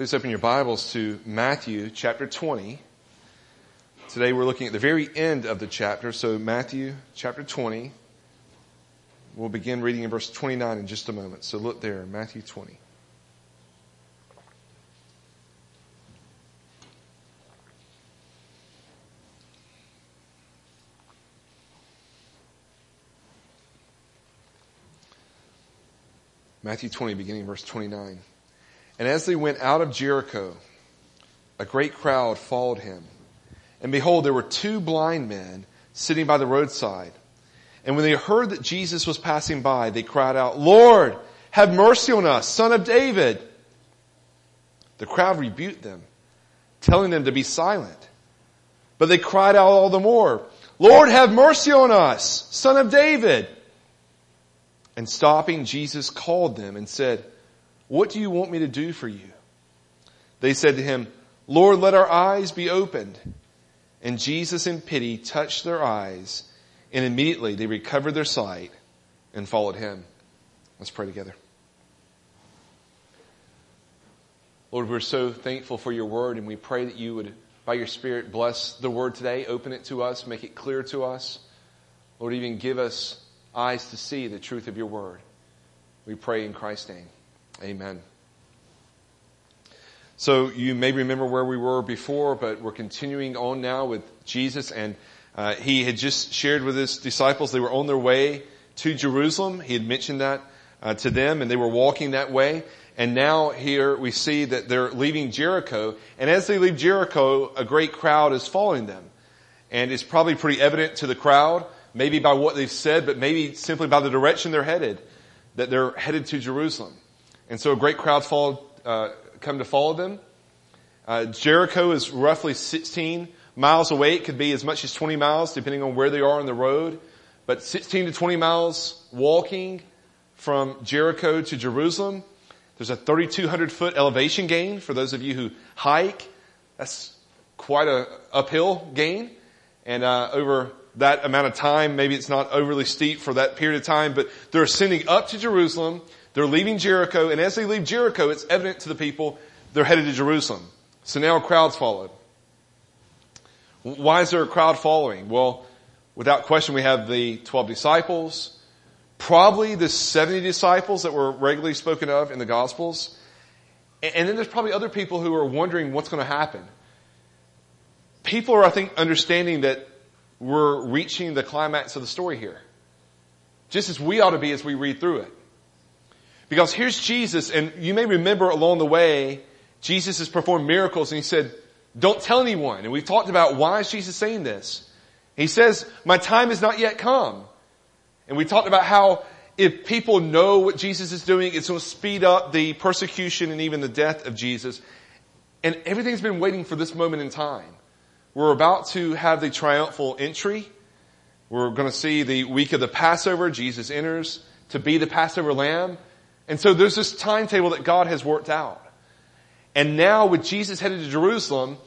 Please open your Bibles to Matthew chapter 20. Today we're looking at the very end of the chapter, so Matthew chapter 20. We'll begin reading in verse 29 in just a moment. So look there, Matthew 20. Matthew 20, beginning verse 29. And as they went out of Jericho, a great crowd followed him. And behold, there were two blind men sitting by the roadside. And when they heard that Jesus was passing by, they cried out, Lord, have mercy on us, son of David. The crowd rebuked them, telling them to be silent. But they cried out all the more, Lord, have mercy on us, son of David. And stopping, Jesus called them and said, what do you want me to do for you? They said to him, Lord, let our eyes be opened. And Jesus in pity touched their eyes and immediately they recovered their sight and followed him. Let's pray together. Lord, we're so thankful for your word and we pray that you would, by your spirit, bless the word today, open it to us, make it clear to us. Lord, even give us eyes to see the truth of your word. We pray in Christ's name. Amen. So you may remember where we were before, but we're continuing on now with Jesus and uh, he had just shared with his disciples they were on their way to Jerusalem. He had mentioned that uh, to them and they were walking that way. And now here we see that they're leaving Jericho and as they leave Jericho, a great crowd is following them. And it's probably pretty evident to the crowd, maybe by what they've said, but maybe simply by the direction they're headed, that they're headed to Jerusalem. And so a great crowd followed, uh, come to follow them. Uh, Jericho is roughly 16 miles away. It could be as much as 20 miles depending on where they are on the road. But 16 to 20 miles walking from Jericho to Jerusalem. There's a 3,200 foot elevation gain for those of you who hike. That's quite a uphill gain. And, uh, over that amount of time, maybe it's not overly steep for that period of time, but they're ascending up to Jerusalem they're leaving Jericho, and as they leave Jericho, it's evident to the people they're headed to Jerusalem. So now a crowd's followed. Why is there a crowd following? Well, without question, we have the 12 disciples, probably the 70 disciples that were regularly spoken of in the Gospels. And then there's probably other people who are wondering what's going to happen. People are, I think, understanding that we're reaching the climax of the story here. Just as we ought to be as we read through it. Because here's Jesus, and you may remember along the way, Jesus has performed miracles and he said, don't tell anyone. And we've talked about why is Jesus saying this? He says, my time has not yet come. And we talked about how if people know what Jesus is doing, it's going to speed up the persecution and even the death of Jesus. And everything's been waiting for this moment in time. We're about to have the triumphal entry. We're going to see the week of the Passover. Jesus enters to be the Passover lamb. And so there's this timetable that God has worked out. And now with Jesus headed to Jerusalem,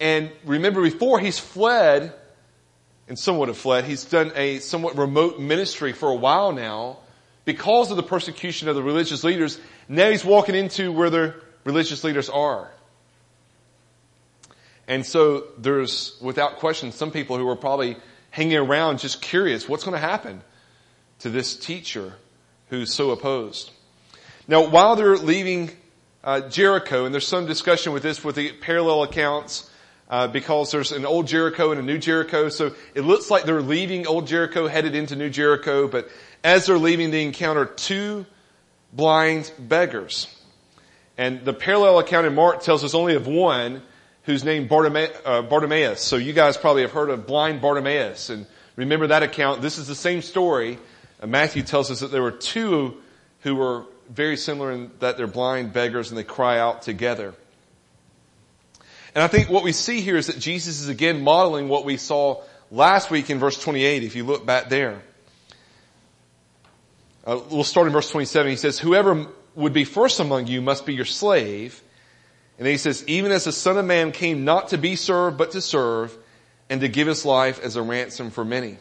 and remember before he's fled, and somewhat have fled, he's done a somewhat remote ministry for a while now, because of the persecution of the religious leaders, now he's walking into where the religious leaders are. And so there's, without question, some people who are probably hanging around just curious, what's going to happen to this teacher who's so opposed? Now, while they're leaving uh, Jericho, and there's some discussion with this with the parallel accounts, uh, because there's an old Jericho and a new Jericho, so it looks like they're leaving old Jericho, headed into new Jericho, but as they're leaving, they encounter two blind beggars. And the parallel account in Mark tells us only of one who's named uh, Bartimaeus. So you guys probably have heard of blind Bartimaeus. And remember that account. This is the same story. Uh, Matthew tells us that there were two who were very similar in that they're blind beggars and they cry out together. And I think what we see here is that Jesus is again modeling what we saw last week in verse 28, if you look back there. Uh, we'll start in verse 27. He says, whoever would be first among you must be your slave. And then he says, even as the son of man came not to be served, but to serve and to give his life as a ransom for many.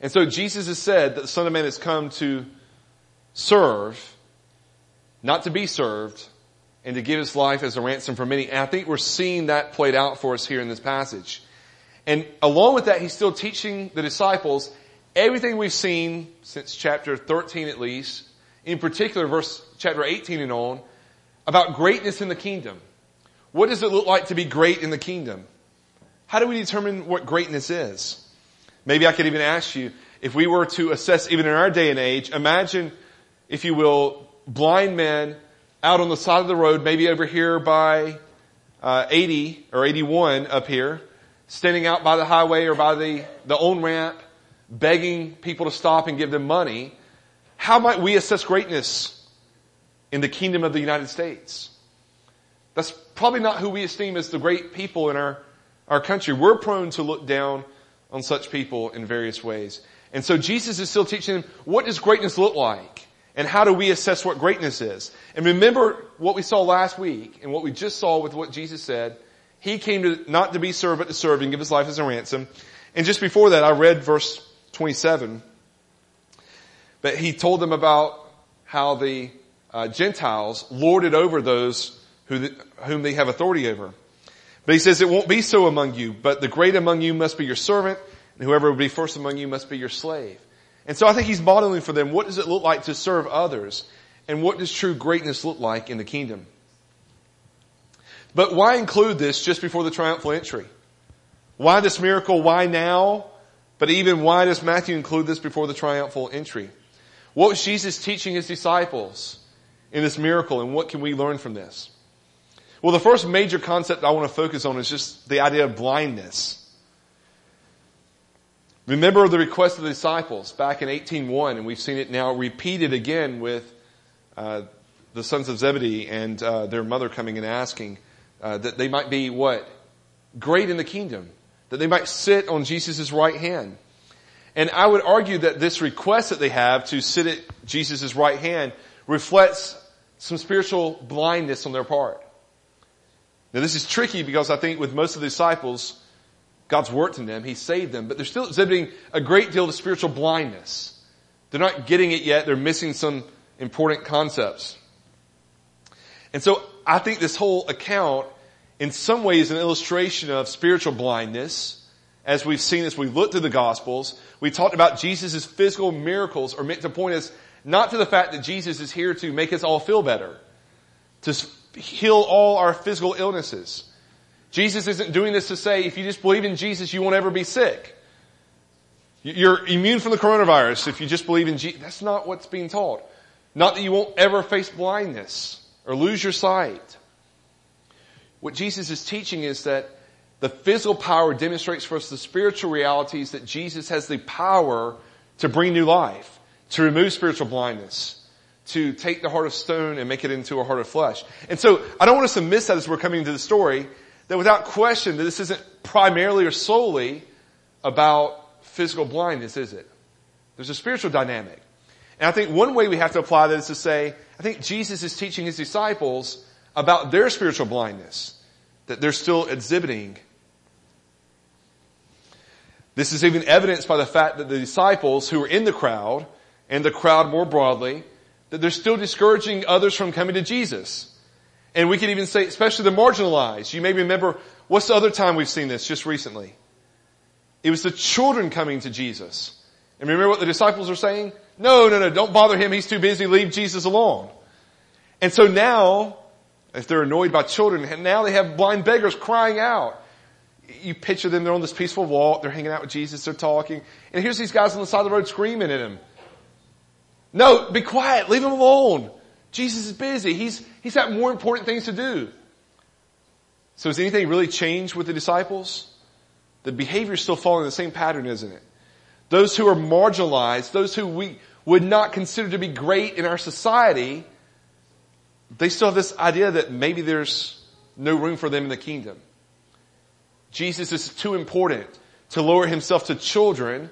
And so Jesus has said that the son of man has come to serve not to be served, and to give his life as a ransom for many. And I think we're seeing that played out for us here in this passage. And along with that, he's still teaching the disciples everything we've seen since chapter 13 at least, in particular verse chapter 18 and on, about greatness in the kingdom. What does it look like to be great in the kingdom? How do we determine what greatness is? Maybe I could even ask you, if we were to assess even in our day and age, imagine, if you will, blind men out on the side of the road, maybe over here by uh, 80 or 81 up here, standing out by the highway or by the, the on ramp, begging people to stop and give them money. How might we assess greatness in the kingdom of the United States? That's probably not who we esteem as the great people in our, our country. We're prone to look down on such people in various ways. And so Jesus is still teaching them, what does greatness look like? And how do we assess what greatness is? And remember what we saw last week and what we just saw with what Jesus said. He came to, not to be served, but to serve and give his life as a ransom. And just before that, I read verse 27. But he told them about how the uh, Gentiles lorded over those who, whom they have authority over. But he says it won't be so among you, but the great among you must be your servant, and whoever will be first among you must be your slave. And so I think he's modeling for them what does it look like to serve others, and what does true greatness look like in the kingdom. But why include this just before the triumphal entry? Why this miracle? Why now? But even why does Matthew include this before the triumphal entry? What was Jesus teaching his disciples in this miracle and what can we learn from this? Well, the first major concept I want to focus on is just the idea of blindness. Remember the request of the disciples back in 18.1 and we've seen it now repeated again with uh, the sons of Zebedee and uh, their mother coming and asking uh, that they might be what? Great in the kingdom. That they might sit on Jesus' right hand. And I would argue that this request that they have to sit at Jesus' right hand reflects some spiritual blindness on their part. Now this is tricky because I think with most of the disciples, God's worked in them. He saved them, but they're still exhibiting a great deal of spiritual blindness. They're not getting it yet. They're missing some important concepts. And so I think this whole account in some ways an illustration of spiritual blindness as we've seen as we look through the gospels. We talked about Jesus' physical miracles are meant to point us not to the fact that Jesus is here to make us all feel better, to heal all our physical illnesses. Jesus isn't doing this to say, if you just believe in Jesus, you won't ever be sick. You're immune from the coronavirus if you just believe in Jesus. That's not what's being taught. Not that you won't ever face blindness or lose your sight. What Jesus is teaching is that the physical power demonstrates for us the spiritual realities that Jesus has the power to bring new life, to remove spiritual blindness, to take the heart of stone and make it into a heart of flesh. And so I don't want us to miss that as we're coming into the story, that without question that this isn't primarily or solely about physical blindness, is it? There's a spiritual dynamic. And I think one way we have to apply that is to say, I think Jesus is teaching his disciples about their spiritual blindness that they're still exhibiting. This is even evidenced by the fact that the disciples who were in the crowd and the crowd more broadly that they're still discouraging others from coming to Jesus. And we can even say, especially the marginalized. You may remember, what's the other time we've seen this just recently? It was the children coming to Jesus. And remember what the disciples are saying? No, no, no, don't bother him. He's too busy. Leave Jesus alone. And so now, if they're annoyed by children, now they have blind beggars crying out. You picture them, they're on this peaceful walk, they're hanging out with Jesus, they're talking, and here's these guys on the side of the road screaming at him. No, be quiet. Leave him alone. Jesus is busy. He's, he's got more important things to do. So has anything really changed with the disciples? The behavior is still following the same pattern, isn't it? Those who are marginalized, those who we would not consider to be great in our society, they still have this idea that maybe there's no room for them in the kingdom. Jesus is too important to lower himself to children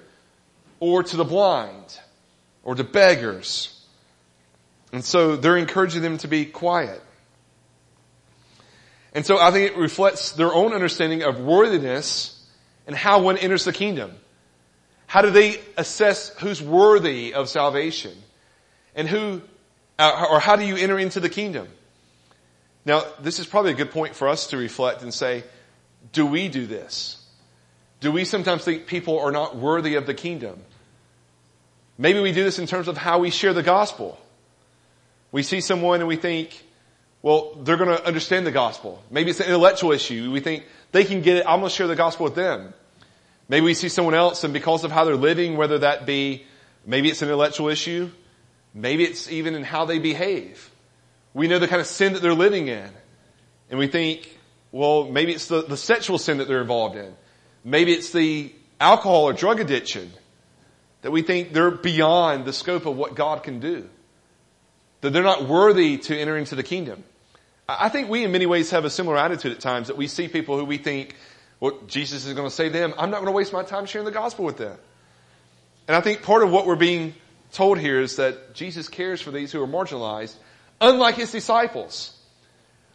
or to the blind or to beggars. And so they're encouraging them to be quiet. And so I think it reflects their own understanding of worthiness and how one enters the kingdom. How do they assess who's worthy of salvation? And who, uh, or how do you enter into the kingdom? Now, this is probably a good point for us to reflect and say, do we do this? Do we sometimes think people are not worthy of the kingdom? Maybe we do this in terms of how we share the gospel. We see someone and we think, well, they're going to understand the gospel. Maybe it's an intellectual issue. We think they can get it. I'm going to share the gospel with them. Maybe we see someone else and because of how they're living, whether that be, maybe it's an intellectual issue. Maybe it's even in how they behave. We know the kind of sin that they're living in. And we think, well, maybe it's the, the sexual sin that they're involved in. Maybe it's the alcohol or drug addiction that we think they're beyond the scope of what God can do. That they're not worthy to enter into the kingdom. I think we in many ways have a similar attitude at times that we see people who we think, well, Jesus is going to save them. I'm not going to waste my time sharing the gospel with them. And I think part of what we're being told here is that Jesus cares for these who are marginalized, unlike his disciples,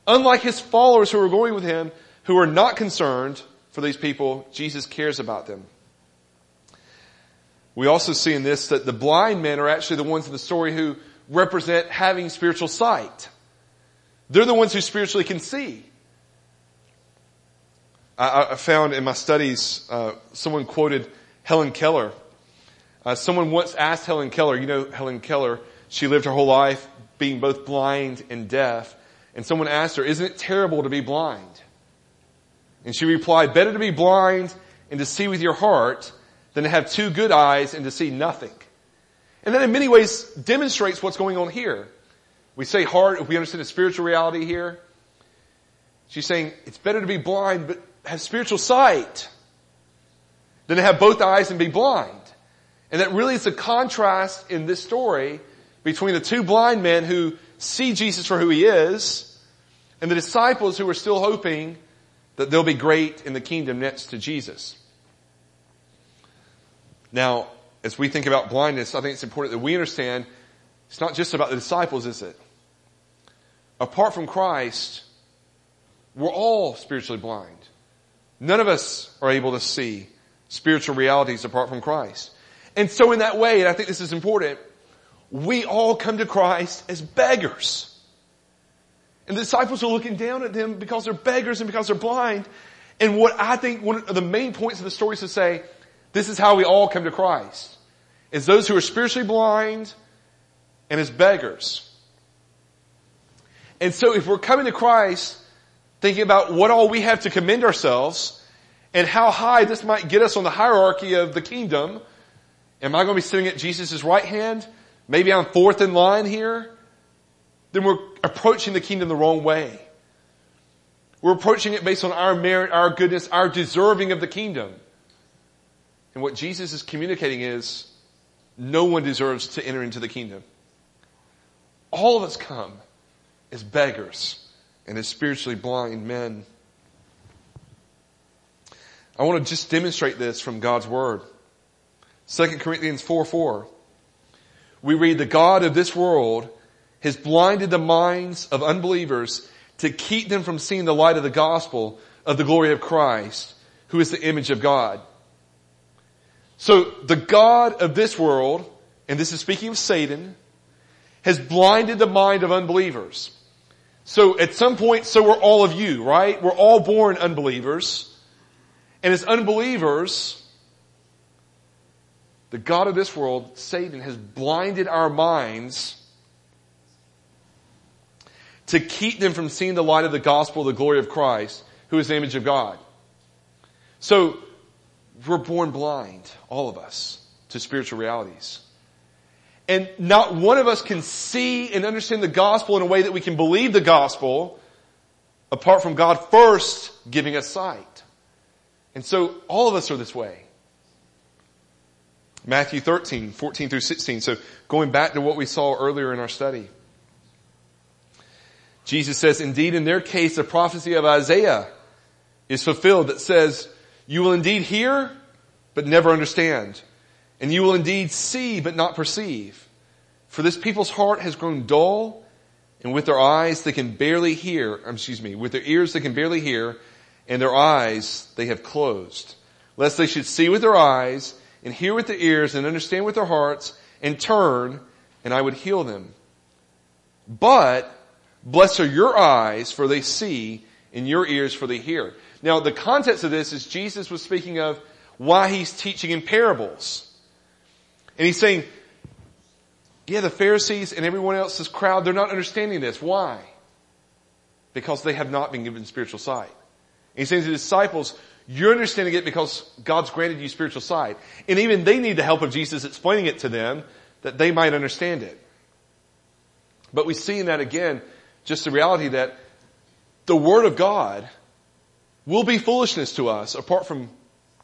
unlike his followers who are going with him, who are not concerned for these people. Jesus cares about them. We also see in this that the blind men are actually the ones in the story who represent having spiritual sight. They're the ones who spiritually can see. I, I found in my studies, uh, someone quoted Helen Keller. Uh, someone once asked Helen Keller, you know Helen Keller, she lived her whole life being both blind and deaf. And someone asked her, isn't it terrible to be blind? And she replied, better to be blind and to see with your heart than to have two good eyes and to see nothing. And that in many ways demonstrates what's going on here. We say heart, if we understand the spiritual reality here. She's saying it's better to be blind but have spiritual sight than to have both eyes and be blind. And that really is a contrast in this story between the two blind men who see Jesus for who he is and the disciples who are still hoping that they'll be great in the kingdom next to Jesus. Now, as we think about blindness, I think it's important that we understand it's not just about the disciples, is it? Apart from Christ, we're all spiritually blind. None of us are able to see spiritual realities apart from Christ. And so in that way, and I think this is important, we all come to Christ as beggars. And the disciples are looking down at them because they're beggars and because they're blind. And what I think one of the main points of the story is to say, this is how we all come to Christ. Is those who are spiritually blind and as beggars. And so if we're coming to Christ thinking about what all we have to commend ourselves and how high this might get us on the hierarchy of the kingdom, am I going to be sitting at Jesus' right hand? Maybe I'm fourth in line here. Then we're approaching the kingdom the wrong way. We're approaching it based on our merit, our goodness, our deserving of the kingdom. And what Jesus is communicating is no one deserves to enter into the kingdom. All of us come as beggars and as spiritually blind men. I want to just demonstrate this from God's word. 2 Corinthians 4 4 we read, the God of this world has blinded the minds of unbelievers to keep them from seeing the light of the gospel of the glory of Christ, who is the image of God. So the God of this world, and this is speaking of Satan, has blinded the mind of unbelievers. So at some point, so are all of you, right? We're all born unbelievers. And as unbelievers, the God of this world, Satan, has blinded our minds to keep them from seeing the light of the gospel, the glory of Christ, who is the image of God. So, we're born blind, all of us, to spiritual realities. And not one of us can see and understand the gospel in a way that we can believe the gospel apart from God first giving us sight. And so all of us are this way. Matthew 13, 14 through 16. So going back to what we saw earlier in our study. Jesus says, indeed in their case the prophecy of Isaiah is fulfilled that says, you will indeed hear, but never understand. And you will indeed see, but not perceive. For this people's heart has grown dull, and with their eyes they can barely hear, um, excuse me, with their ears they can barely hear, and their eyes they have closed. Lest they should see with their eyes, and hear with their ears and understand with their hearts and turn and I would heal them. But Blessed are your eyes for they see and your ears for they hear. Now the context of this is Jesus was speaking of why he's teaching in parables. And he's saying, yeah, the Pharisees and everyone else's crowd, they're not understanding this. Why? Because they have not been given spiritual sight. And he's saying to the disciples, you're understanding it because God's granted you spiritual sight. And even they need the help of Jesus explaining it to them that they might understand it. But we see in that again, just the reality that the Word of God will be foolishness to us apart from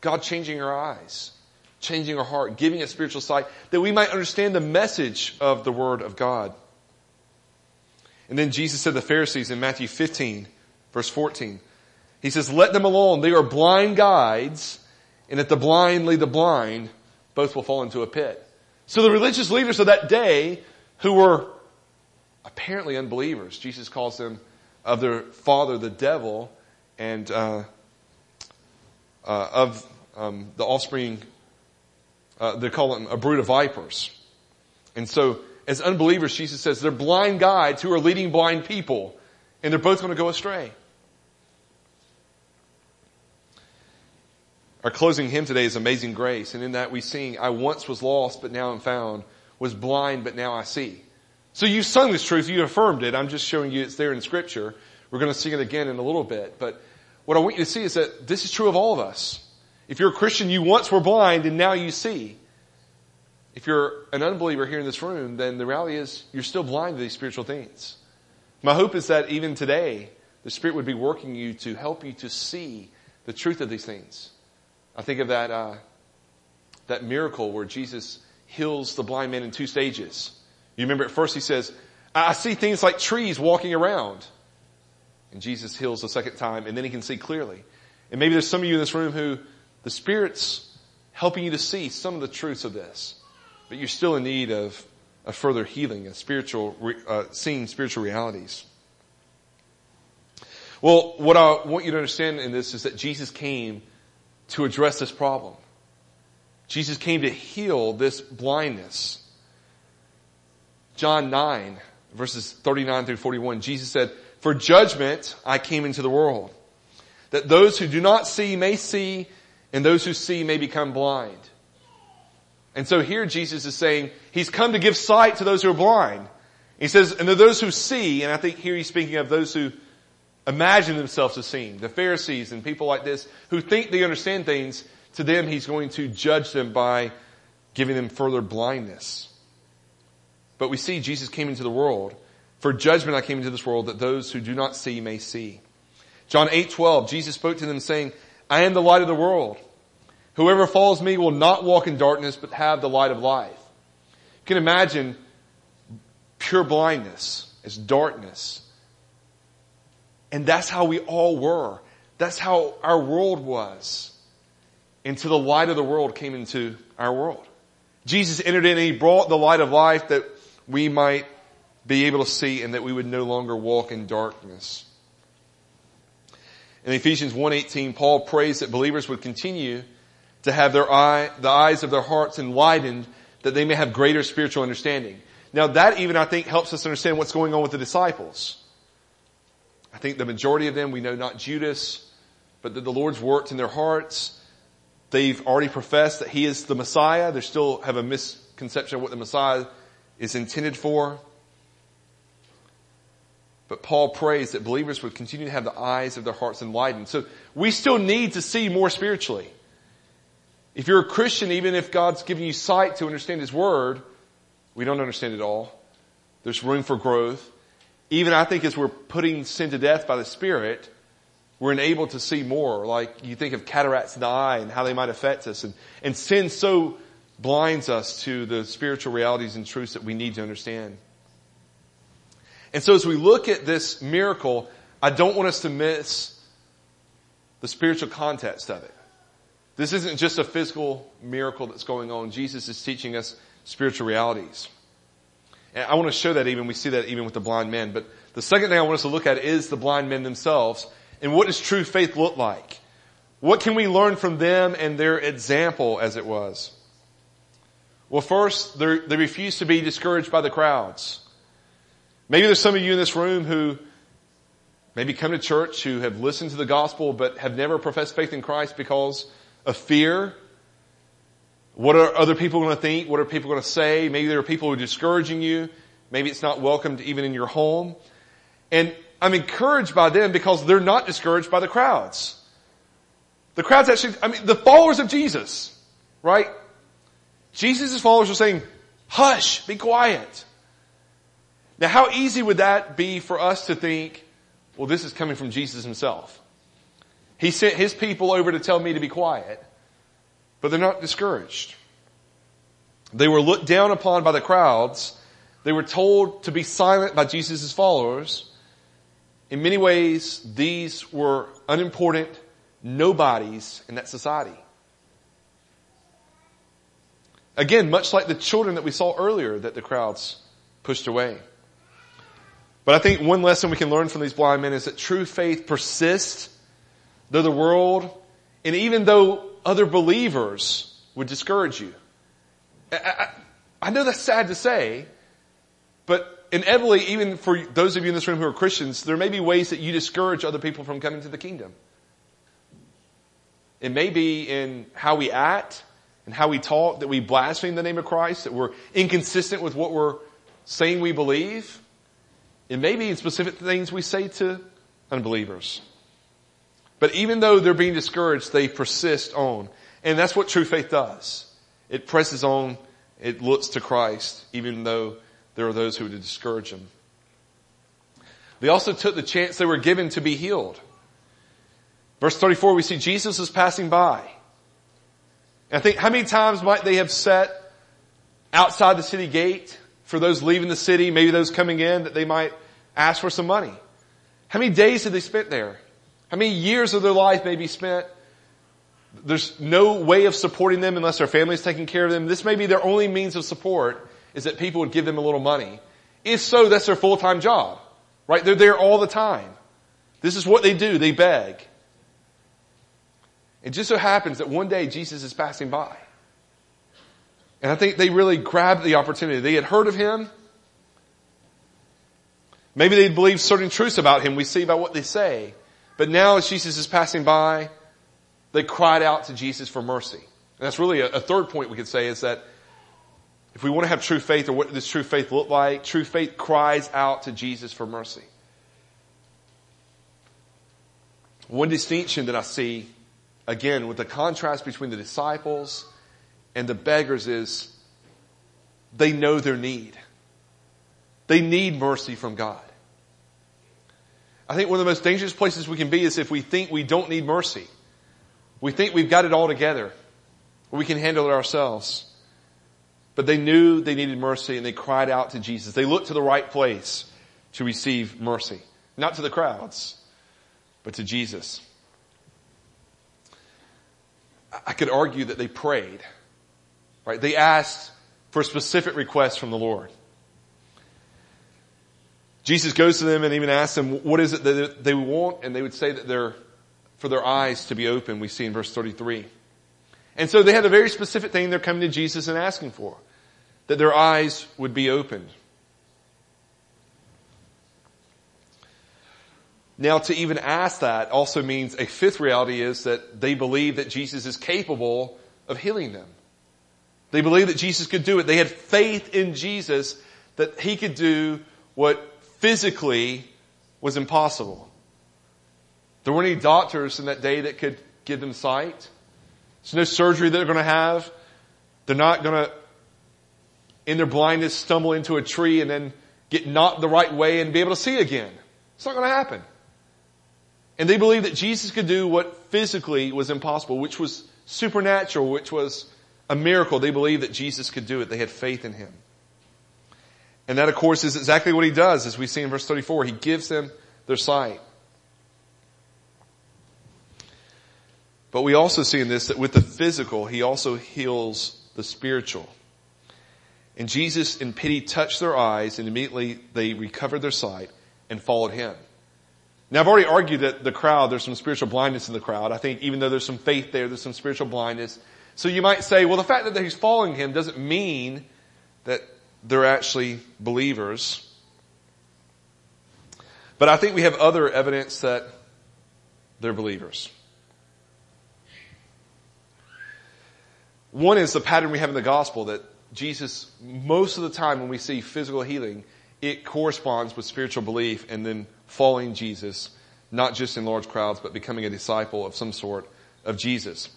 God changing our eyes, changing our heart, giving us spiritual sight that we might understand the message of the Word of God. And then Jesus said to the Pharisees in Matthew 15 verse 14, he says, let them alone. They are blind guides and if the blind lead the blind, both will fall into a pit. So the religious leaders of that day who were apparently unbelievers, Jesus calls them of their father, the devil, and uh, uh, of um, the offspring, uh, they call them a brood of vipers. And so, as unbelievers, Jesus says they're blind guides who are leading blind people, and they're both going to go astray. Our closing hymn today is Amazing Grace, and in that we sing, I once was lost, but now I'm found, was blind, but now I see. So you've sung this truth, you affirmed it, I'm just showing you it's there in scripture. We're going to sing it again in a little bit, but what I want you to see is that this is true of all of us. If you're a Christian, you once were blind and now you see. If you're an unbeliever here in this room, then the reality is you're still blind to these spiritual things. My hope is that even today, the Spirit would be working you to help you to see the truth of these things. I think of that, uh, that miracle where Jesus heals the blind man in two stages. You remember at first he says, I see things like trees walking around. And Jesus heals the second time and then he can see clearly. And maybe there's some of you in this room who the Spirit's helping you to see some of the truths of this, but you're still in need of a further healing, a spiritual, uh, seeing spiritual realities. Well, what I want you to understand in this is that Jesus came to address this problem. Jesus came to heal this blindness. John 9 verses 39 through 41, Jesus said, for judgment I came into the world, that those who do not see may see, and those who see may become blind. And so here Jesus is saying, He's come to give sight to those who are blind. He says, and to those who see, and I think here he's speaking of those who imagine themselves as seeing, the Pharisees and people like this who think they understand things, to them he's going to judge them by giving them further blindness. But we see Jesus came into the world. For judgment I came into this world that those who do not see may see. John 8, 12, Jesus spoke to them saying, I am the light of the world. Whoever follows me will not walk in darkness, but have the light of life. You can imagine pure blindness as darkness and that's how we all were. That's how our world was. Until the light of the world came into our world. Jesus entered in and he brought the light of life that we might be able to see and that we would no longer walk in darkness. In Ephesians 1.18, Paul prays that believers would continue to have their eye, the eyes of their hearts enlightened that they may have greater spiritual understanding. Now that even I think helps us understand what's going on with the disciples. I think the majority of them, we know not Judas, but that the Lord's worked in their hearts. They've already professed that He is the Messiah. They still have a misconception of what the Messiah is intended for. But Paul prays that believers would continue to have the eyes of their hearts enlightened. So we still need to see more spiritually. If you're a Christian, even if God's giving you sight to understand His Word, we don't understand it all. There's room for growth even I think as we're putting sin to death by the Spirit, we're enabled to see more. Like you think of cataracts in the eye and how they might affect us. And, and sin so blinds us to the spiritual realities and truths that we need to understand. And so as we look at this miracle, I don't want us to miss the spiritual context of it. This isn't just a physical miracle that's going on. Jesus is teaching us spiritual realities. And I want to show that even, we see that even with the blind men. But the second thing I want us to look at is the blind men themselves. And what does true faith look like? What can we learn from them and their example as it was? Well, first, they refused to be discouraged by the crowds. Maybe there's some of you in this room who maybe come to church who have listened to the gospel but have never professed faith in Christ because of fear. What are other people going to think? What are people going to say? Maybe there are people who are discouraging you. Maybe it's not welcomed even in your home. And I'm encouraged by them because they're not discouraged by the crowds. The crowds actually, I mean, the followers of Jesus, right? Jesus' followers are saying, hush, be quiet. Now how easy would that be for us to think, well, this is coming from Jesus himself. He sent his people over to tell me to be quiet, but they're not discouraged. They were looked down upon by the crowds. They were told to be silent by Jesus' followers. In many ways, these were unimportant nobodies in that society. Again, much like the children that we saw earlier that the crowds pushed away. But I think one lesson we can learn from these blind men is that true faith persists though the world and even though other believers would discourage you. I, I, I know that's sad to say, but inevitably, even for those of you in this room who are Christians, there may be ways that you discourage other people from coming to the kingdom. It may be in how we act and how we talk that we blaspheme the name of Christ, that we're inconsistent with what we're saying we believe. It may be in specific things we say to unbelievers. But even though they're being discouraged, they persist on. And that's what true faith does. It presses on, it looks to Christ, even though there are those who would discourage them. They also took the chance they were given to be healed. Verse 34, we see Jesus is passing by. And I think how many times might they have sat outside the city gate for those leaving the city, maybe those coming in, that they might ask for some money? How many days have they spent there? How many years of their life may be spent? There's no way of supporting them unless their family is taking care of them. This may be their only means of support is that people would give them a little money. If so, that's their full-time job, right? They're there all the time. This is what they do. They beg. It just so happens that one day Jesus is passing by. And I think they really grabbed the opportunity. They had heard of him. Maybe they believed certain truths about him. We see by what they say. But now as Jesus is passing by, they cried out to Jesus for mercy. And that's really a, a third point we could say is that if we want to have true faith or what does true faith look like, true faith cries out to Jesus for mercy. One distinction that I see again, with the contrast between the disciples and the beggars is they know their need. They need mercy from God. I think one of the most dangerous places we can be is if we think we don't need mercy. We think we've got it all together. We can handle it ourselves. But they knew they needed mercy and they cried out to Jesus. They looked to the right place to receive mercy. Not to the crowds, but to Jesus. I could argue that they prayed, right? They asked for specific requests from the Lord. Jesus goes to them and even asks them, what is it that they want? And they would say that they're, for their eyes to be open, we see in verse 33. And so they had a very specific thing they're coming to Jesus and asking for. That their eyes would be opened. Now to even ask that also means a fifth reality is that they believe that Jesus is capable of healing them. They believed that Jesus could do it. They had faith in Jesus that he could do what physically was impossible. There weren't any doctors in that day that could give them sight. There's no surgery they're going to have. They're not going to, in their blindness, stumble into a tree and then get knocked the right way and be able to see again. It's not going to happen. And they believed that Jesus could do what physically was impossible, which was supernatural, which was a miracle. They believed that Jesus could do it. They had faith in him. And that of course is exactly what he does as we see in verse 34. He gives them their sight. But we also see in this that with the physical, he also heals the spiritual. And Jesus in pity touched their eyes and immediately they recovered their sight and followed him. Now I've already argued that the crowd, there's some spiritual blindness in the crowd. I think even though there's some faith there, there's some spiritual blindness. So you might say, well the fact that he's following him doesn't mean that they're actually believers. But I think we have other evidence that they're believers. One is the pattern we have in the gospel that Jesus, most of the time when we see physical healing, it corresponds with spiritual belief and then following Jesus, not just in large crowds, but becoming a disciple of some sort of Jesus.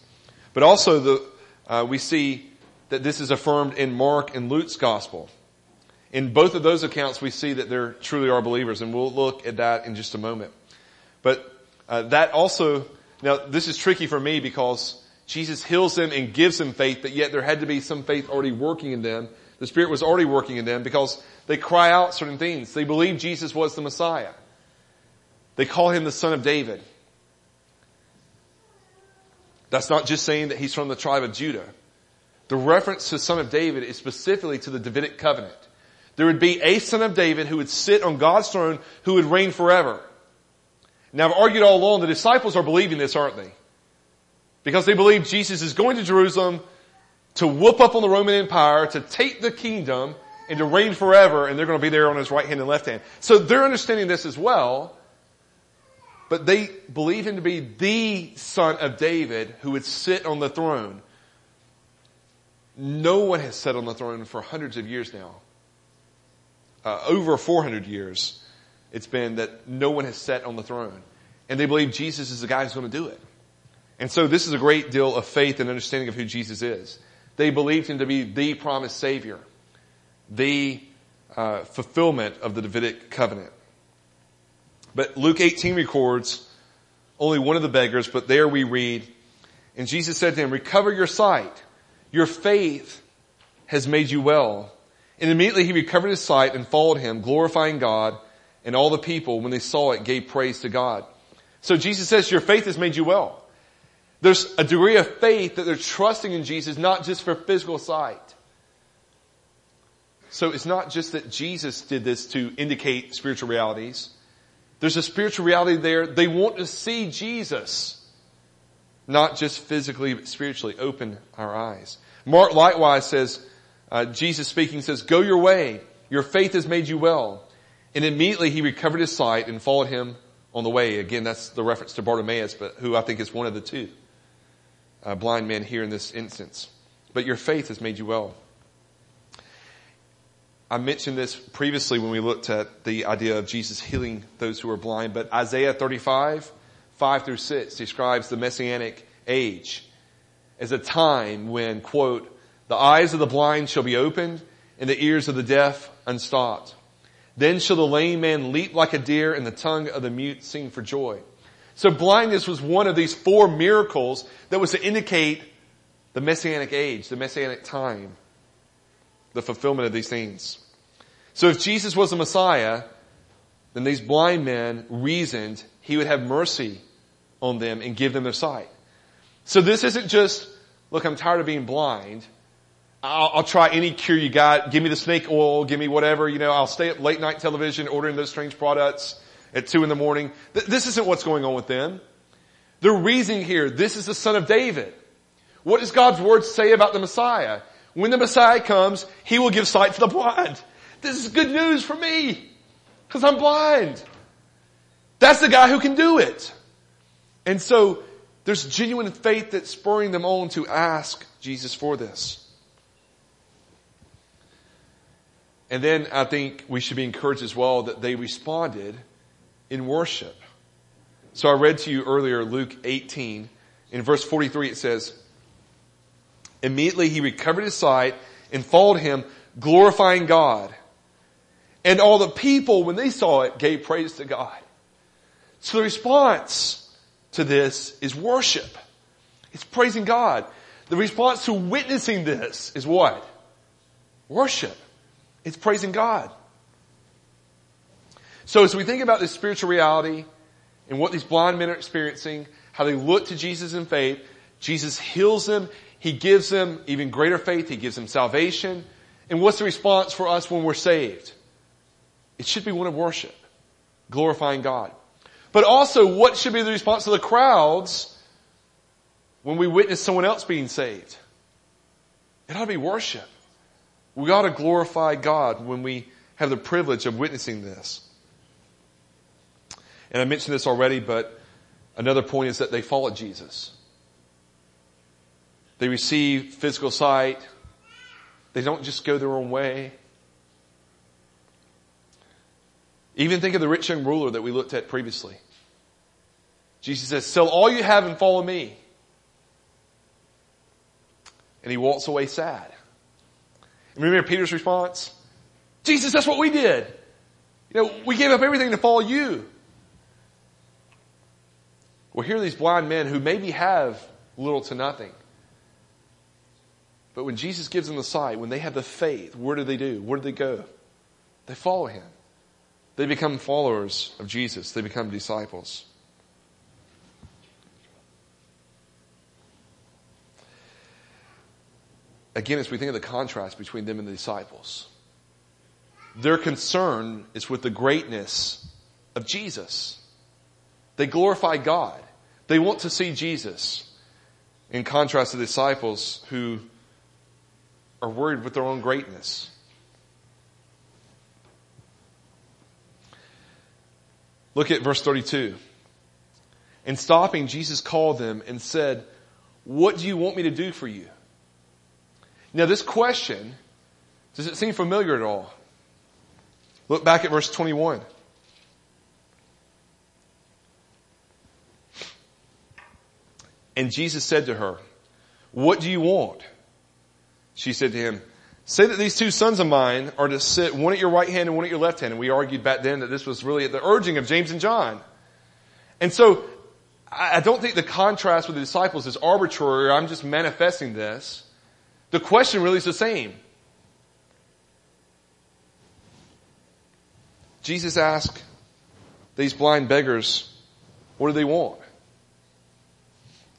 But also the, uh, we see that this is affirmed in Mark and Luke's gospel. In both of those accounts, we see that there truly are believers, and we'll look at that in just a moment. But uh, that also, now this is tricky for me because Jesus heals them and gives them faith, but yet there had to be some faith already working in them. The Spirit was already working in them because they cry out certain things. They believe Jesus was the Messiah. They call him the Son of David. That's not just saying that he's from the tribe of Judah. The reference to Son of David is specifically to the Davidic covenant. There would be a Son of David who would sit on God's throne who would reign forever. Now I've argued all along the disciples are believing this, aren't they? Because they believe Jesus is going to Jerusalem to whoop up on the Roman Empire, to take the kingdom, and to reign forever, and they're going to be there on his right hand and left hand. So they're understanding this as well, but they believe him to be the son of David who would sit on the throne. No one has sat on the throne for hundreds of years now. Uh, over 400 years, it's been that no one has sat on the throne. And they believe Jesus is the guy who's going to do it. And so this is a great deal of faith and understanding of who Jesus is. They believed him to be the promised Savior the uh, fulfillment of the Davidic covenant. But Luke 18 records only one of the beggars, but there we read, and Jesus said to him, recover your sight. Your faith has made you well. And immediately he recovered his sight and followed him, glorifying God, and all the people, when they saw it, gave praise to God. So Jesus says, your faith has made you well. There's a degree of faith that they're trusting in Jesus, not just for physical sight. So it's not just that Jesus did this to indicate spiritual realities. There's a spiritual reality there. They want to see Jesus. Not just physically, but spiritually. Open our eyes. Mark likewise says, uh, Jesus speaking says, go your way. Your faith has made you well. And immediately he recovered his sight and followed him on the way. Again, that's the reference to Bartimaeus, but who I think is one of the two uh, blind men here in this instance. But your faith has made you well. I mentioned this previously when we looked at the idea of Jesus healing those who are blind, but Isaiah 35, 5 through 6 describes the messianic age as a time when, quote, the eyes of the blind shall be opened and the ears of the deaf unstopped. Then shall the lame man leap like a deer and the tongue of the mute sing for joy. So blindness was one of these four miracles that was to indicate the messianic age, the messianic time the fulfillment of these things. So if Jesus was the Messiah, then these blind men reasoned he would have mercy on them and give them their sight. So this isn't just, look, I'm tired of being blind. I'll, I'll, try any cure you got. Give me the snake oil. Give me whatever. You know, I'll stay up late night television ordering those strange products at two in the morning. Th- this isn't what's going on with them. They're reasoning here. This is the son of David. What does God's word say about the Messiah? When the Messiah comes, He will give sight to the blind. This is good news for me. Cause I'm blind. That's the guy who can do it. And so there's genuine faith that's spurring them on to ask Jesus for this. And then I think we should be encouraged as well that they responded in worship. So I read to you earlier Luke 18. In verse 43 it says, Immediately he recovered his sight and followed him, glorifying God. And all the people, when they saw it, gave praise to God. So the response to this is worship. It's praising God. The response to witnessing this is what? Worship. It's praising God. So as we think about this spiritual reality and what these blind men are experiencing, how they look to Jesus in faith, Jesus heals them he gives them even greater faith. He gives them salvation. And what's the response for us when we're saved? It should be one of worship, glorifying God. But also, what should be the response of the crowds when we witness someone else being saved? It ought to be worship. We ought to glorify God when we have the privilege of witnessing this. And I mentioned this already, but another point is that they followed Jesus. They receive physical sight. They don't just go their own way. Even think of the rich young ruler that we looked at previously. Jesus says, sell all you have and follow me. And he walks away sad. And remember Peter's response? Jesus, that's what we did. You know, we gave up everything to follow you. Well, here are these blind men who maybe have little to nothing. But when Jesus gives them the sight, when they have the faith, where do they do? Where do they go? They follow him. They become followers of Jesus. They become disciples. Again, as we think of the contrast between them and the disciples, their concern is with the greatness of Jesus. They glorify God. They want to see Jesus. In contrast to the disciples who are worried with their own greatness. Look at verse 32. In stopping, Jesus called them and said, What do you want me to do for you? Now, this question, does it seem familiar at all? Look back at verse 21. And Jesus said to her, What do you want? She said to him, Say that these two sons of mine are to sit one at your right hand and one at your left hand. And we argued back then that this was really at the urging of James and John. And so I don't think the contrast with the disciples is arbitrary. I'm just manifesting this. The question really is the same. Jesus asked these blind beggars, what do they want?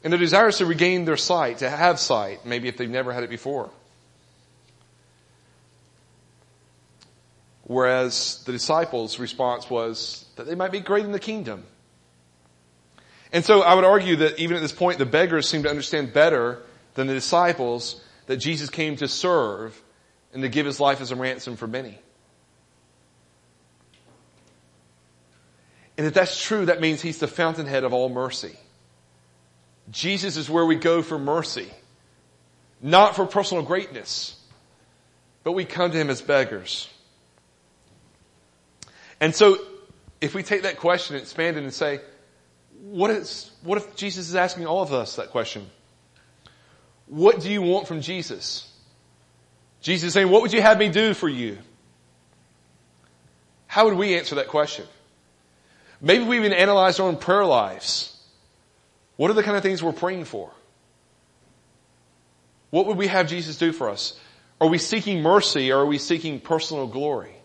And their desire is to regain their sight, to have sight, maybe if they've never had it before. Whereas the disciples' response was that they might be great in the kingdom. And so I would argue that even at this point, the beggars seem to understand better than the disciples that Jesus came to serve and to give his life as a ransom for many. And if that's true, that means he's the fountainhead of all mercy. Jesus is where we go for mercy, not for personal greatness, but we come to him as beggars. And so, if we take that question and expand it and say, what is, what if Jesus is asking all of us that question? What do you want from Jesus? Jesus is saying, what would you have me do for you? How would we answer that question? Maybe we even analyze our own prayer lives. What are the kind of things we're praying for? What would we have Jesus do for us? Are we seeking mercy or are we seeking personal glory?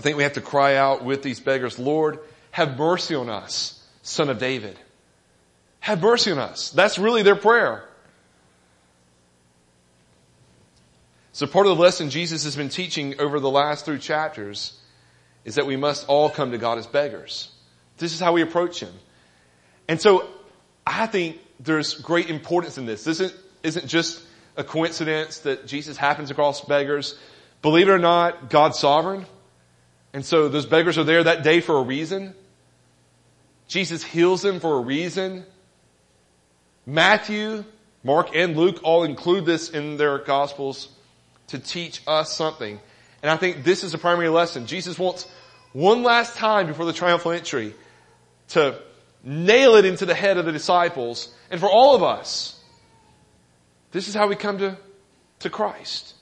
I think we have to cry out with these beggars, Lord, have mercy on us, son of David. Have mercy on us. That's really their prayer. So part of the lesson Jesus has been teaching over the last three chapters is that we must all come to God as beggars. This is how we approach Him. And so I think there's great importance in this. This isn't, isn't just a coincidence that Jesus happens across beggars. Believe it or not, God's sovereign. And so those beggars are there that day for a reason. Jesus heals them for a reason. Matthew, Mark, and Luke all include this in their gospels to teach us something. And I think this is a primary lesson. Jesus wants one last time before the triumphal entry to nail it into the head of the disciples and for all of us. This is how we come to, to Christ.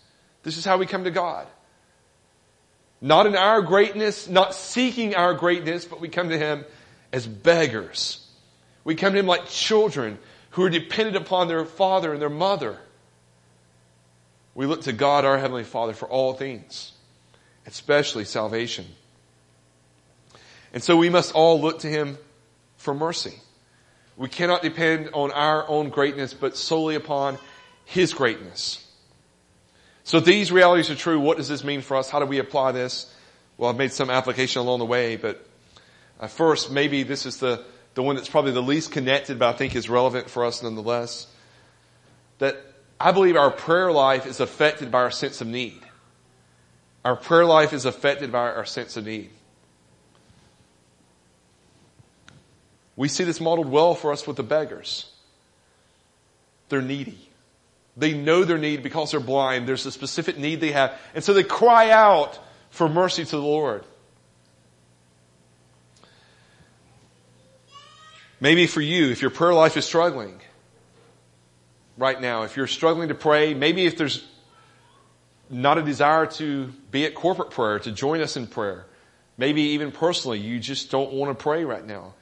This is how we come to God. Not in our greatness, not seeking our greatness, but we come to Him as beggars. We come to Him like children who are dependent upon their father and their mother. We look to God, our Heavenly Father, for all things, especially salvation. And so we must all look to Him for mercy. We cannot depend on our own greatness, but solely upon His greatness. So these realities are true. What does this mean for us? How do we apply this? Well, I've made some application along the way, but uh, first, maybe this is the, the one that's probably the least connected, but I think is relevant for us nonetheless. That I believe our prayer life is affected by our sense of need. our prayer life is affected by our sense of need. We see this modeled well for us with the beggars. They're needy. They know their need because they're blind. There's a specific need they have. And so they cry out for mercy to the Lord. Maybe for you, if your prayer life is struggling right now, if you're struggling to pray, maybe if there's not a desire to be at corporate prayer, to join us in prayer, maybe even personally, you just don't want to pray right now.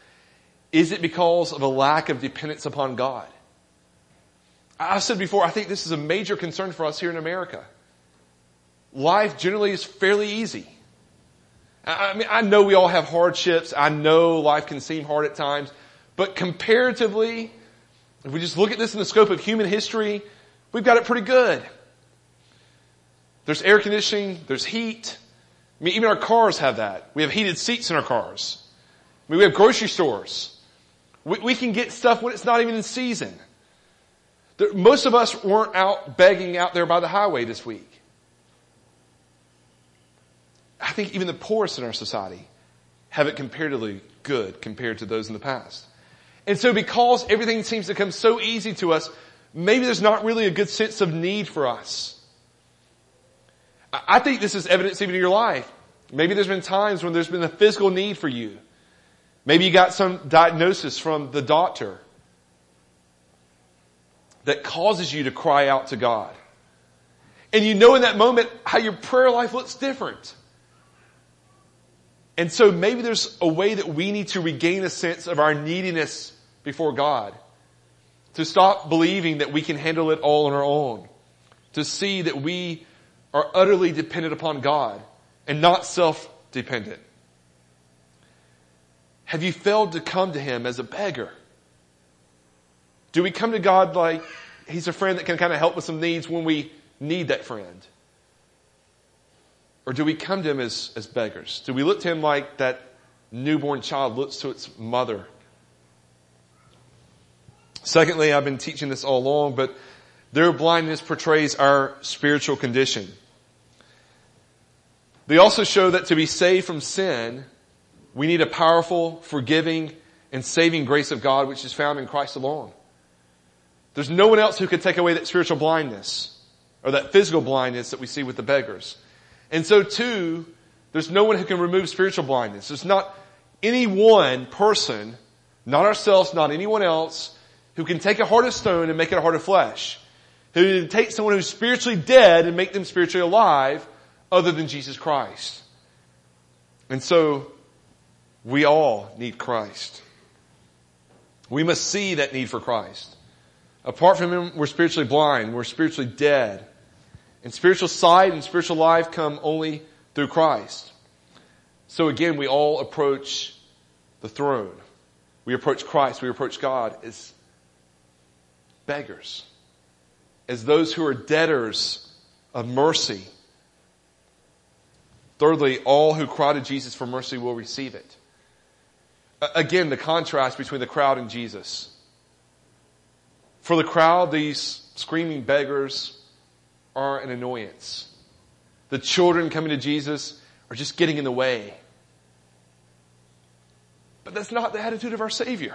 Is it because of a lack of dependence upon God? I've said before, I think this is a major concern for us here in America. Life generally is fairly easy. I mean, I know we all have hardships. I know life can seem hard at times. But comparatively, if we just look at this in the scope of human history, we've got it pretty good. There's air conditioning, there's heat. I mean, even our cars have that. We have heated seats in our cars. I mean, we have grocery stores. We, we can get stuff when it's not even in season. Most of us weren't out begging out there by the highway this week. I think even the poorest in our society have it comparatively good compared to those in the past. And so because everything seems to come so easy to us, maybe there's not really a good sense of need for us. I think this is evidence even in your life. Maybe there's been times when there's been a physical need for you. Maybe you got some diagnosis from the doctor that causes you to cry out to God. And you know in that moment how your prayer life looks different. And so maybe there's a way that we need to regain a sense of our neediness before God. To stop believing that we can handle it all on our own. To see that we are utterly dependent upon God and not self-dependent. Have you failed to come to Him as a beggar? Do we come to God like He's a friend that can kind of help with some needs when we need that friend? Or do we come to Him as, as beggars? Do we look to Him like that newborn child looks to its mother Secondly, I've been teaching this all along, but their blindness portrays our spiritual condition. They also show that to be saved from sin, we need a powerful, forgiving, and saving grace of God which is found in Christ alone. There's no one else who could take away that spiritual blindness or that physical blindness that we see with the beggars. And so too, there's no one who can remove spiritual blindness. There's not any one person, not ourselves, not anyone else, who can take a heart of stone and make it a heart of flesh. Who can take someone who's spiritually dead and make them spiritually alive other than Jesus Christ. And so, we all need Christ. We must see that need for Christ. Apart from Him, we're spiritually blind. We're spiritually dead. And spiritual sight and spiritual life come only through Christ. So again, we all approach the throne. We approach Christ. We approach God as beggars, as those who are debtors of mercy. Thirdly, all who cry to Jesus for mercy will receive it. Again, the contrast between the crowd and Jesus. For the crowd, these screaming beggars are an annoyance. The children coming to Jesus are just getting in the way. But that's not the attitude of our Savior.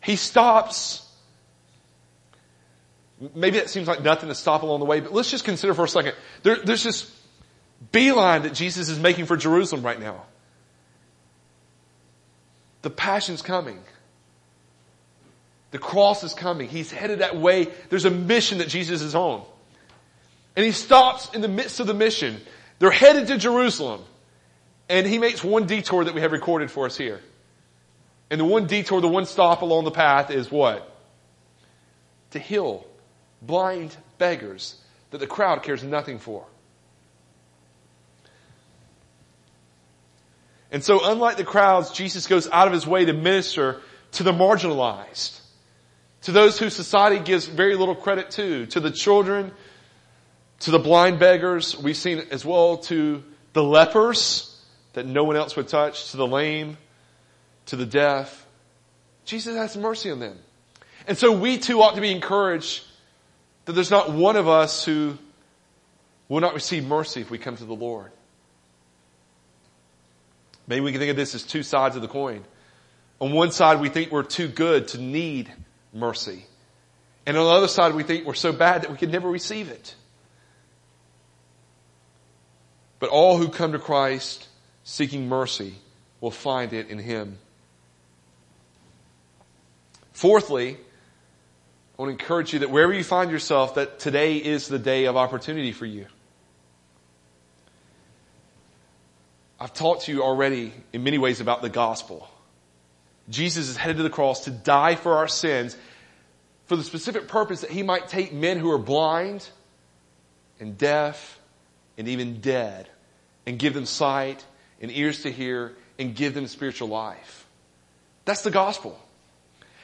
He stops Maybe that seems like nothing to stop along the way, but let's just consider for a second. There, there's this beeline that Jesus is making for Jerusalem right now. The passion's coming. The cross is coming. He's headed that way. There's a mission that Jesus is on. And he stops in the midst of the mission. They're headed to Jerusalem. And he makes one detour that we have recorded for us here. And the one detour, the one stop along the path is what? To heal blind beggars that the crowd cares nothing for. And so unlike the crowds, Jesus goes out of his way to minister to the marginalized, to those who society gives very little credit to, to the children, to the blind beggars. We've seen as well to the lepers that no one else would touch, to the lame, to the deaf. Jesus has mercy on them. And so we too ought to be encouraged that there's not one of us who will not receive mercy if we come to the Lord. Maybe we can think of this as two sides of the coin. On one side, we think we're too good to need mercy. And on the other side, we think we're so bad that we can never receive it. But all who come to Christ seeking mercy will find it in Him. Fourthly, I want to encourage you that wherever you find yourself, that today is the day of opportunity for you. I've talked to you already in many ways about the gospel. Jesus is headed to the cross to die for our sins for the specific purpose that he might take men who are blind and deaf and even dead and give them sight and ears to hear and give them spiritual life. That's the gospel.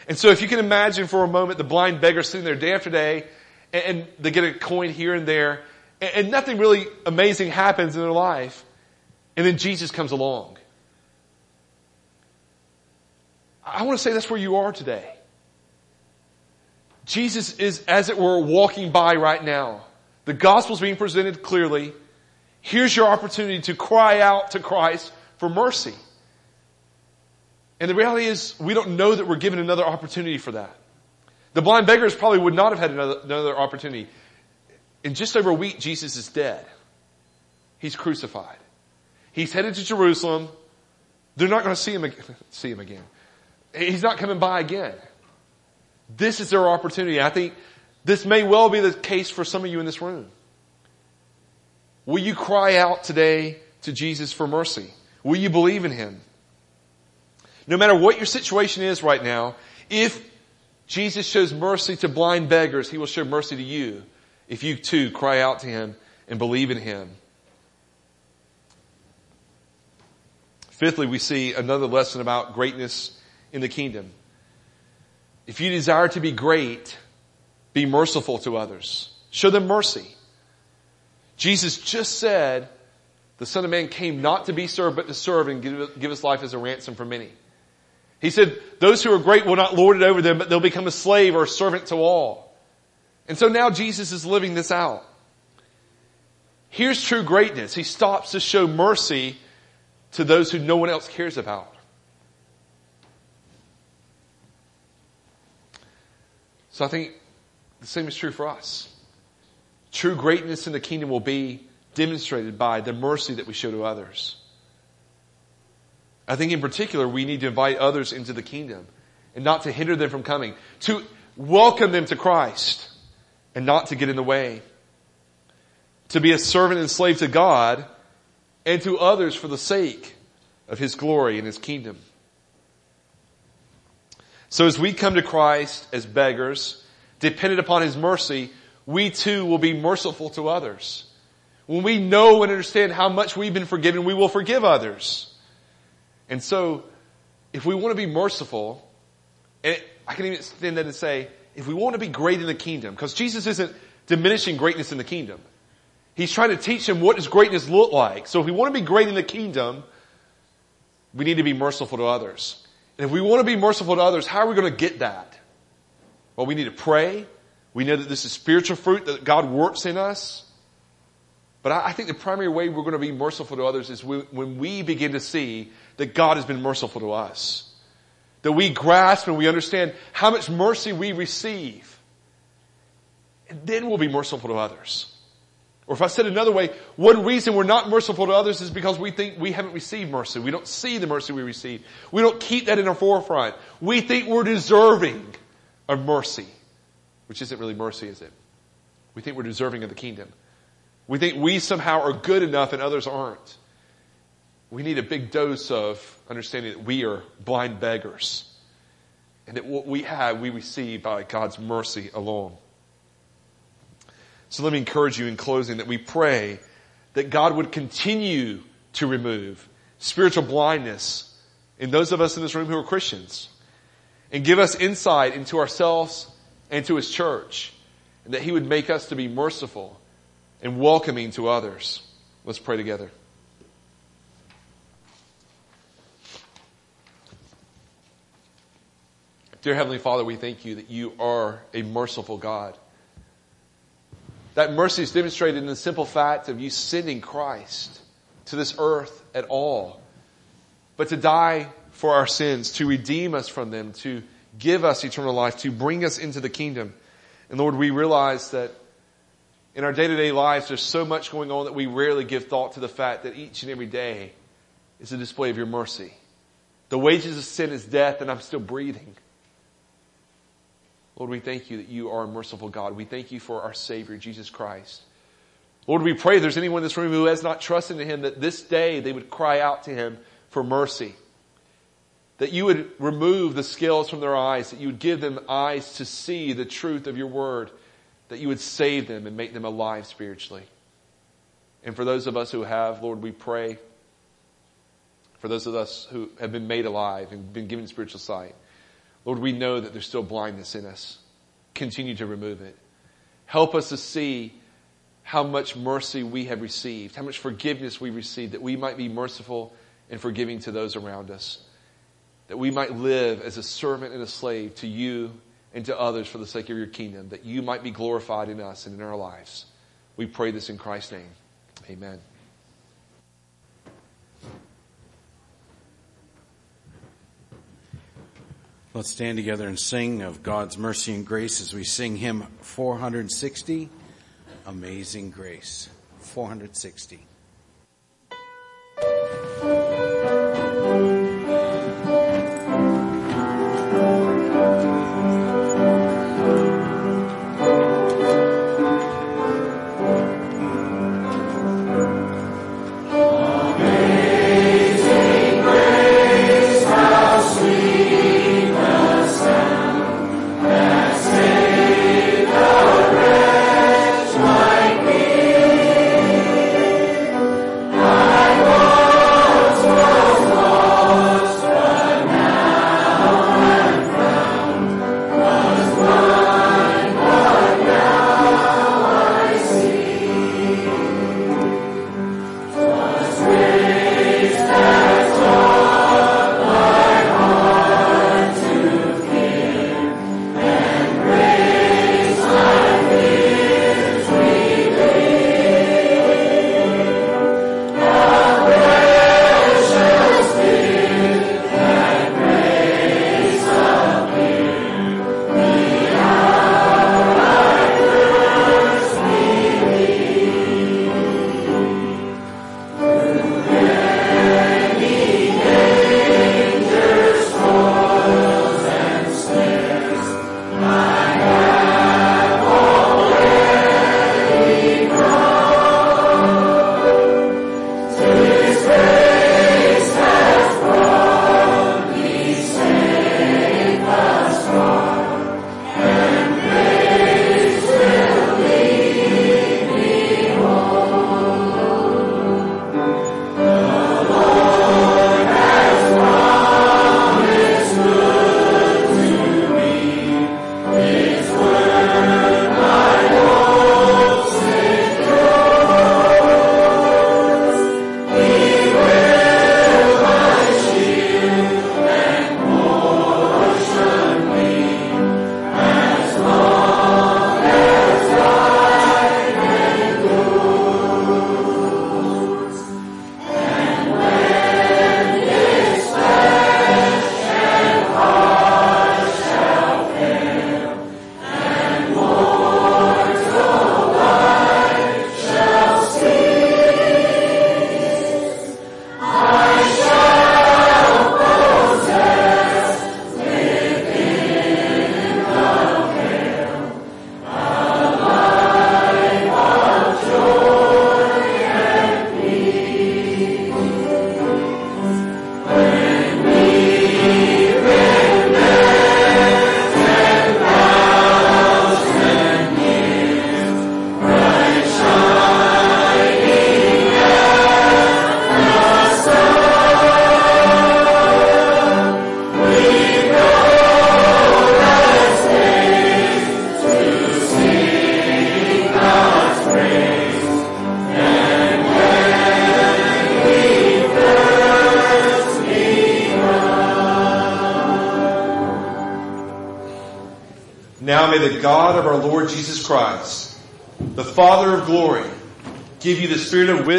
And so if you can imagine for a moment the blind beggar sitting there day after day and, they get a coin here and there and nothing really amazing happens in their life and then Jesus comes along. I want to say that's where you are today. Jesus is, as it were, walking by right now. The gospel's being presented clearly. Here's your opportunity to cry out to Christ for mercy. And the reality is, we don't know that we're given another opportunity for that. The blind beggars probably would not have had another, another opportunity. In just over a week, Jesus is dead. He's crucified. He's headed to Jerusalem. They're not going to see him, see him again. He's not coming by again. This is their opportunity. I think this may well be the case for some of you in this room. Will you cry out today to Jesus for mercy? Will you believe in Him? No matter what your situation is right now, if Jesus shows mercy to blind beggars, He will show mercy to you if you too cry out to Him and believe in Him. Fifthly, we see another lesson about greatness in the kingdom. If you desire to be great, be merciful to others. Show them mercy. Jesus just said, the Son of Man came not to be served, but to serve and give, give his life as a ransom for many. He said, those who are great will not lord it over them, but they'll become a slave or a servant to all. And so now Jesus is living this out. Here's true greatness. He stops to show mercy to those who no one else cares about. So I think the same is true for us. True greatness in the kingdom will be demonstrated by the mercy that we show to others. I think in particular we need to invite others into the kingdom and not to hinder them from coming, to welcome them to Christ and not to get in the way, to be a servant and slave to God and to others for the sake of His glory and His kingdom. So as we come to Christ as beggars, dependent upon His mercy, we too will be merciful to others. When we know and understand how much we've been forgiven, we will forgive others. And so, if we want to be merciful, and I can even extend that and say, if we want to be great in the kingdom, because Jesus isn't diminishing greatness in the kingdom. He's trying to teach him what does greatness look like. So if we want to be great in the kingdom, we need to be merciful to others. And if we want to be merciful to others, how are we going to get that? Well, we need to pray. We know that this is spiritual fruit that God works in us. But I think the primary way we're going to be merciful to others is when we begin to see that God has been merciful to us. That we grasp and we understand how much mercy we receive. And then we'll be merciful to others. Or if I said another way, one reason we're not merciful to others is because we think we haven't received mercy. We don't see the mercy we receive. We don't keep that in our forefront. We think we're deserving of mercy, which isn't really mercy, is it? We think we're deserving of the kingdom. We think we somehow are good enough and others aren't. We need a big dose of understanding that we are blind beggars and that what we have we receive by God's mercy alone. So let me encourage you in closing that we pray that God would continue to remove spiritual blindness in those of us in this room who are Christians and give us insight into ourselves and to His church and that He would make us to be merciful and welcoming to others. Let's pray together. Dear Heavenly Father, we thank you that you are a merciful God. That mercy is demonstrated in the simple fact of you sending Christ to this earth at all, but to die for our sins, to redeem us from them, to give us eternal life, to bring us into the kingdom. And Lord, we realize that in our day to day lives, there's so much going on that we rarely give thought to the fact that each and every day is a display of your mercy. The wages of sin is death, and I'm still breathing. Lord, we thank you that you are a merciful God. We thank you for our Savior, Jesus Christ. Lord, we pray there's anyone in this room who has not trusted in Him, that this day they would cry out to Him for mercy. That you would remove the scales from their eyes, that you would give them eyes to see the truth of your word, that you would save them and make them alive spiritually. And for those of us who have, Lord, we pray for those of us who have been made alive and been given spiritual sight. Lord, we know that there's still blindness in us. Continue to remove it. Help us to see how much mercy we have received, how much forgiveness we received, that we might be merciful and forgiving to those around us. That we might live as a servant and a slave to you and to others for the sake of your kingdom, that you might be glorified in us and in our lives. We pray this in Christ's name. Amen. Let's stand together and sing of God's mercy and grace as we sing hymn 460, Amazing Grace. 460.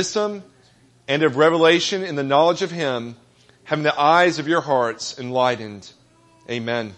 Wisdom and of revelation in the knowledge of Him, having the eyes of your hearts enlightened. Amen.